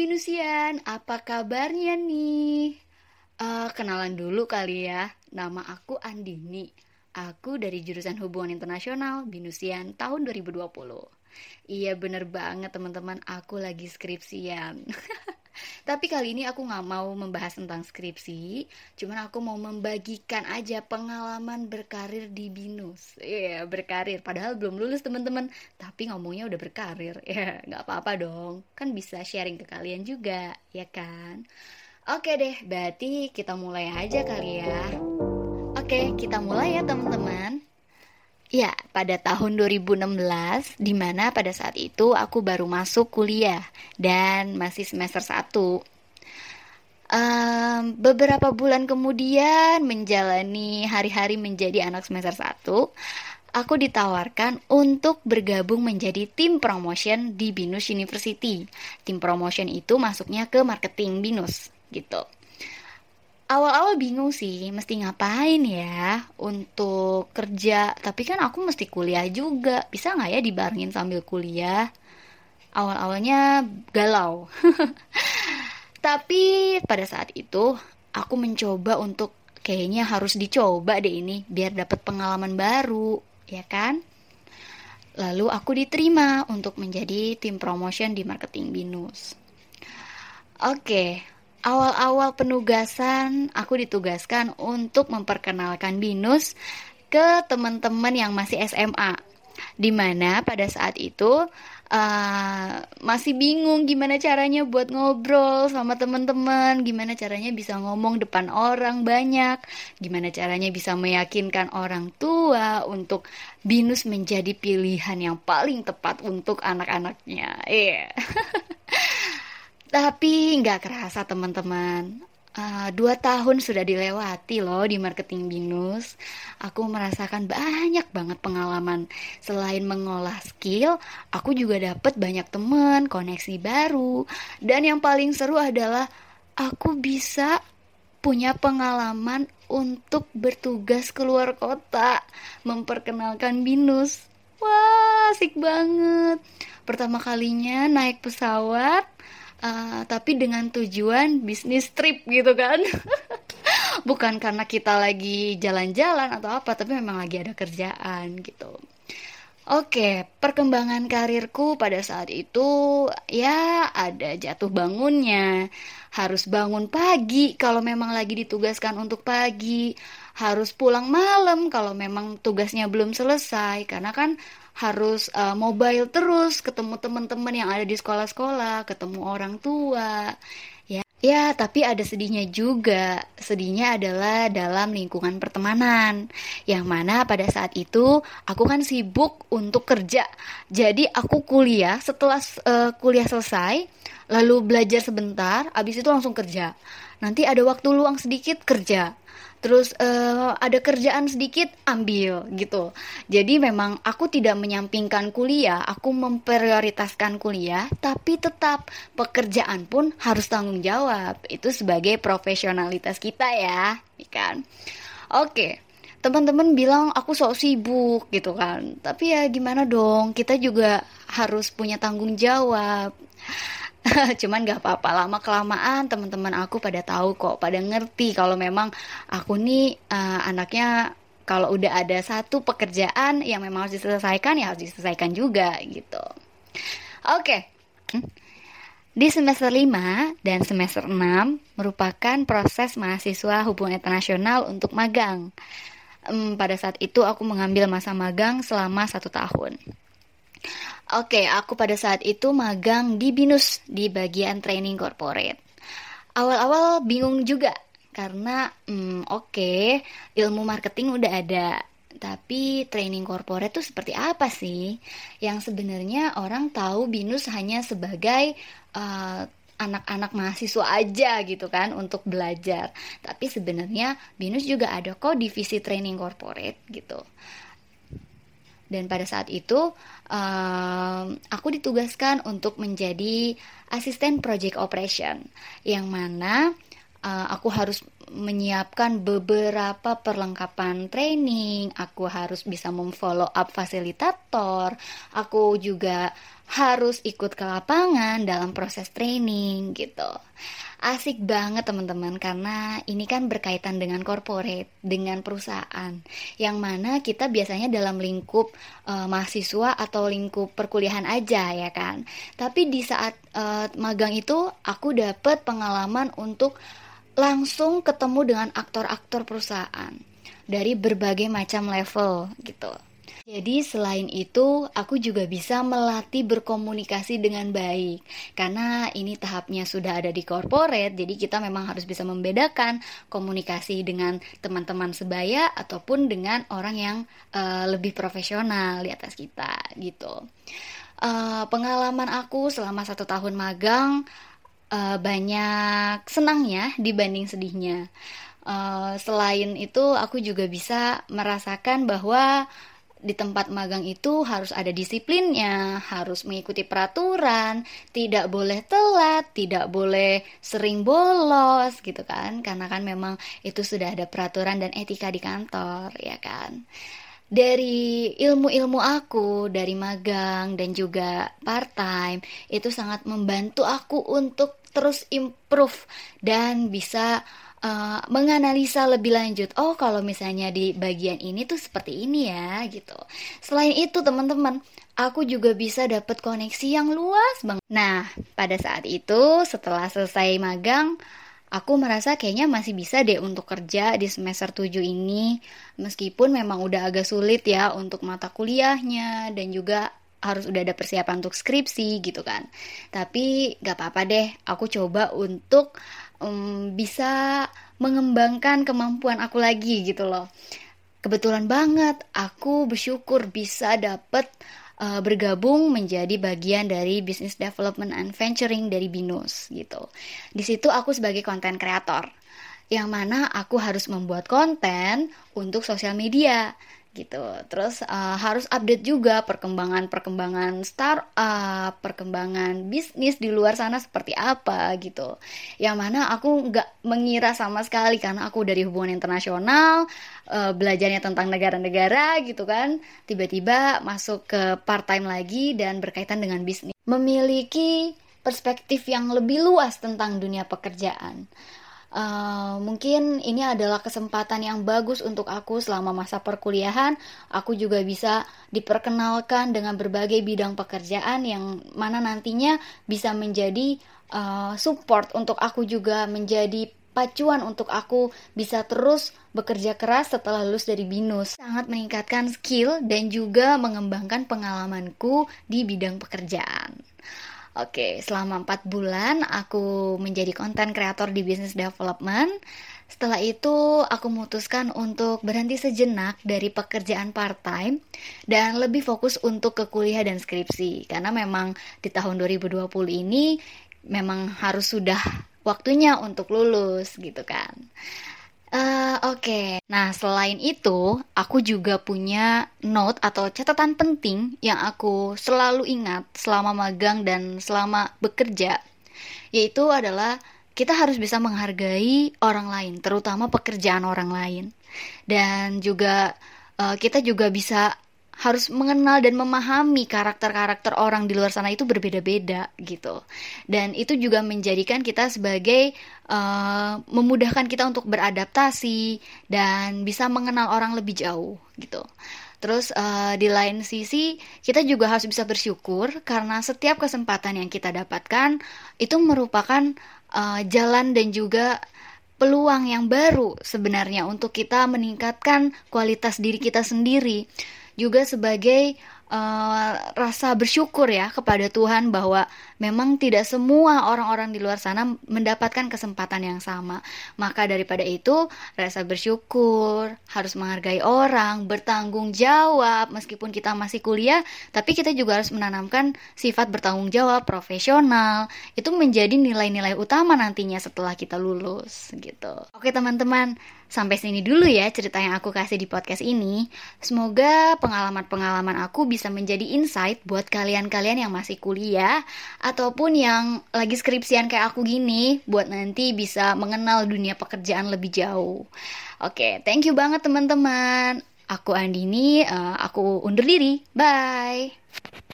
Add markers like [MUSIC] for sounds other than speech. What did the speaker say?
Binusian, apa kabarnya nih? Uh, kenalan dulu kali ya, nama aku Andini. Aku dari jurusan Hubungan Internasional Binusian tahun 2020. Iya bener banget teman-teman, aku lagi skripsian. [LAUGHS] Tapi kali ini aku nggak mau membahas tentang skripsi, cuman aku mau membagikan aja pengalaman berkarir di Binus. Iya, yeah, berkarir. Padahal belum lulus teman-teman, tapi ngomongnya udah berkarir. [LAUGHS] Ya, yeah, nggak apa-apa dong. Kan bisa sharing ke kalian juga, ya kan? Oke deh, berarti kita mulai aja kali ya. Oke, kita mulai ya teman-teman. Ya, pada tahun 2016, di mana pada saat itu aku baru masuk kuliah dan masih semester 1. Um, beberapa bulan kemudian menjalani hari-hari menjadi anak semester 1, aku ditawarkan untuk bergabung menjadi tim promotion di Binus University. Tim promotion itu masuknya ke marketing Binus gitu awal-awal bingung sih mesti ngapain ya untuk kerja. Tapi kan aku mesti kuliah juga. Bisa nggak ya dibarengin sambil kuliah? Awal-awalnya galau. [LAUGHS] Tapi pada saat itu aku mencoba untuk kayaknya harus dicoba deh ini biar dapat pengalaman baru ya kan? Lalu aku diterima untuk menjadi tim promotion di marketing binus. Oke awal-awal penugasan aku ditugaskan untuk memperkenalkan Binus ke teman-teman yang masih SMA. Di mana pada saat itu uh, masih bingung gimana caranya buat ngobrol sama teman-teman, gimana caranya bisa ngomong depan orang banyak, gimana caranya bisa meyakinkan orang tua untuk binus menjadi pilihan yang paling tepat untuk anak-anaknya. Iya. Yeah. [LAUGHS] Tapi nggak kerasa teman-teman. Uh, dua tahun sudah dilewati loh di marketing binus. Aku merasakan banyak banget pengalaman. Selain mengolah skill, aku juga dapat banyak teman, koneksi baru. Dan yang paling seru adalah aku bisa punya pengalaman untuk bertugas keluar kota, memperkenalkan binus. Wah, asik banget. Pertama kalinya naik pesawat, uh, tapi dengan tujuan bisnis trip gitu kan [LAUGHS] bukan karena kita lagi jalan-jalan atau apa tapi memang lagi ada kerjaan gitu Oke, perkembangan karirku pada saat itu ya ada jatuh bangunnya. Harus bangun pagi kalau memang lagi ditugaskan untuk pagi. Harus pulang malam kalau memang tugasnya belum selesai. Karena kan harus uh, mobile terus ketemu teman-teman yang ada di sekolah-sekolah, ketemu orang tua. Ya, ya, tapi ada sedihnya juga. Sedihnya adalah dalam lingkungan pertemanan. Yang mana pada saat itu aku kan sibuk untuk kerja. Jadi aku kuliah setelah uh, kuliah selesai, lalu belajar sebentar, habis itu langsung kerja. Nanti ada waktu luang sedikit kerja. Terus uh, ada kerjaan sedikit ambil gitu. Jadi memang aku tidak menyampingkan kuliah aku memprioritaskan kuliah tapi tetap pekerjaan pun harus tanggung jawab. Itu sebagai profesionalitas kita ya kan? Oke teman-teman bilang aku sok sibuk gitu kan? Tapi ya gimana dong kita juga harus punya tanggung jawab [LAUGHS] cuman gak apa-apa lama kelamaan teman-teman aku pada tahu kok pada ngerti kalau memang aku nih uh, anaknya kalau udah ada satu pekerjaan yang memang harus diselesaikan ya harus diselesaikan juga gitu oke okay. Di semester 5 dan semester 6 merupakan proses mahasiswa hubungan internasional untuk magang. Pada saat itu aku mengambil masa magang selama satu tahun. Oke, aku pada saat itu magang di Binus di bagian training corporate. Awal-awal bingung juga karena hmm, oke okay, ilmu marketing udah ada, tapi training corporate itu seperti apa sih? Yang sebenarnya orang tahu Binus hanya sebagai uh, anak-anak mahasiswa aja gitu kan untuk belajar. Tapi sebenarnya Binus juga ada kok divisi training corporate gitu dan pada saat itu um, aku ditugaskan untuk menjadi asisten project operation yang mana uh, aku harus menyiapkan beberapa perlengkapan training, aku harus bisa memfollow up fasilitator, aku juga harus ikut ke lapangan dalam proses training gitu. Asik banget teman-teman karena ini kan berkaitan dengan corporate, dengan perusahaan yang mana kita biasanya dalam lingkup uh, mahasiswa atau lingkup perkuliahan aja ya kan. Tapi di saat uh, magang itu aku dapat pengalaman untuk langsung ketemu dengan aktor-aktor perusahaan dari berbagai macam level gitu. Jadi selain itu, aku juga bisa melatih berkomunikasi dengan baik. Karena ini tahapnya sudah ada di corporate, jadi kita memang harus bisa membedakan komunikasi dengan teman-teman sebaya ataupun dengan orang yang uh, lebih profesional di atas kita gitu. Uh, pengalaman aku selama satu tahun magang uh, banyak senangnya dibanding sedihnya. Uh, selain itu, aku juga bisa merasakan bahwa di tempat magang itu harus ada disiplinnya, harus mengikuti peraturan, tidak boleh telat, tidak boleh sering bolos gitu kan. Karena kan memang itu sudah ada peraturan dan etika di kantor, ya kan. Dari ilmu-ilmu aku, dari magang dan juga part-time, itu sangat membantu aku untuk terus improve dan bisa uh, menganalisa lebih lanjut. Oh, kalau misalnya di bagian ini tuh seperti ini ya, gitu. Selain itu, teman-teman, aku juga bisa dapat koneksi yang luas banget. Nah, pada saat itu, setelah selesai magang, aku merasa kayaknya masih bisa deh untuk kerja di semester 7 ini. Meskipun memang udah agak sulit ya untuk mata kuliahnya dan juga harus udah ada persiapan untuk skripsi gitu kan. Tapi gak apa-apa deh, aku coba untuk um, bisa mengembangkan kemampuan aku lagi gitu loh. Kebetulan banget aku bersyukur bisa dapet uh, bergabung menjadi bagian dari business development and venturing dari Binus gitu. Di situ aku sebagai konten kreator yang mana aku harus membuat konten untuk sosial media gitu. Terus uh, harus update juga perkembangan-perkembangan startup, perkembangan bisnis di luar sana seperti apa gitu. Yang mana aku nggak mengira sama sekali karena aku dari hubungan internasional, uh, belajarnya tentang negara-negara gitu kan. Tiba-tiba masuk ke part time lagi dan berkaitan dengan bisnis. Memiliki perspektif yang lebih luas tentang dunia pekerjaan. Uh, mungkin ini adalah kesempatan yang bagus untuk aku selama masa perkuliahan. Aku juga bisa diperkenalkan dengan berbagai bidang pekerjaan yang mana nantinya bisa menjadi uh, support untuk aku juga menjadi pacuan untuk aku bisa terus bekerja keras setelah lulus dari BINUS. Sangat meningkatkan skill dan juga mengembangkan pengalamanku di bidang pekerjaan. Oke, selama 4 bulan aku menjadi konten kreator di business development. Setelah itu, aku memutuskan untuk berhenti sejenak dari pekerjaan part-time dan lebih fokus untuk ke kuliah dan skripsi. Karena memang di tahun 2020 ini memang harus sudah waktunya untuk lulus gitu kan. Uh, Oke, okay. nah selain itu, aku juga punya note atau catatan penting yang aku selalu ingat selama magang dan selama bekerja, yaitu adalah kita harus bisa menghargai orang lain, terutama pekerjaan orang lain, dan juga uh, kita juga bisa harus mengenal dan memahami karakter-karakter orang di luar sana itu berbeda-beda gitu. Dan itu juga menjadikan kita sebagai uh, memudahkan kita untuk beradaptasi dan bisa mengenal orang lebih jauh gitu. Terus uh, di lain sisi kita juga harus bisa bersyukur karena setiap kesempatan yang kita dapatkan itu merupakan uh, jalan dan juga peluang yang baru sebenarnya untuk kita meningkatkan kualitas diri kita sendiri juga sebagai uh, rasa bersyukur ya kepada Tuhan bahwa memang tidak semua orang-orang di luar sana mendapatkan kesempatan yang sama. Maka daripada itu, rasa bersyukur, harus menghargai orang, bertanggung jawab meskipun kita masih kuliah, tapi kita juga harus menanamkan sifat bertanggung jawab profesional. Itu menjadi nilai-nilai utama nantinya setelah kita lulus gitu. Oke, teman-teman, sampai sini dulu ya cerita yang aku kasih di podcast ini. Semoga pengalaman-pengalaman aku bisa menjadi insight buat kalian-kalian yang masih kuliah ataupun yang lagi skripsian kayak aku gini buat nanti bisa mengenal dunia pekerjaan lebih jauh. Oke, okay, thank you banget teman-teman. Aku Andini, uh, aku undur diri. Bye.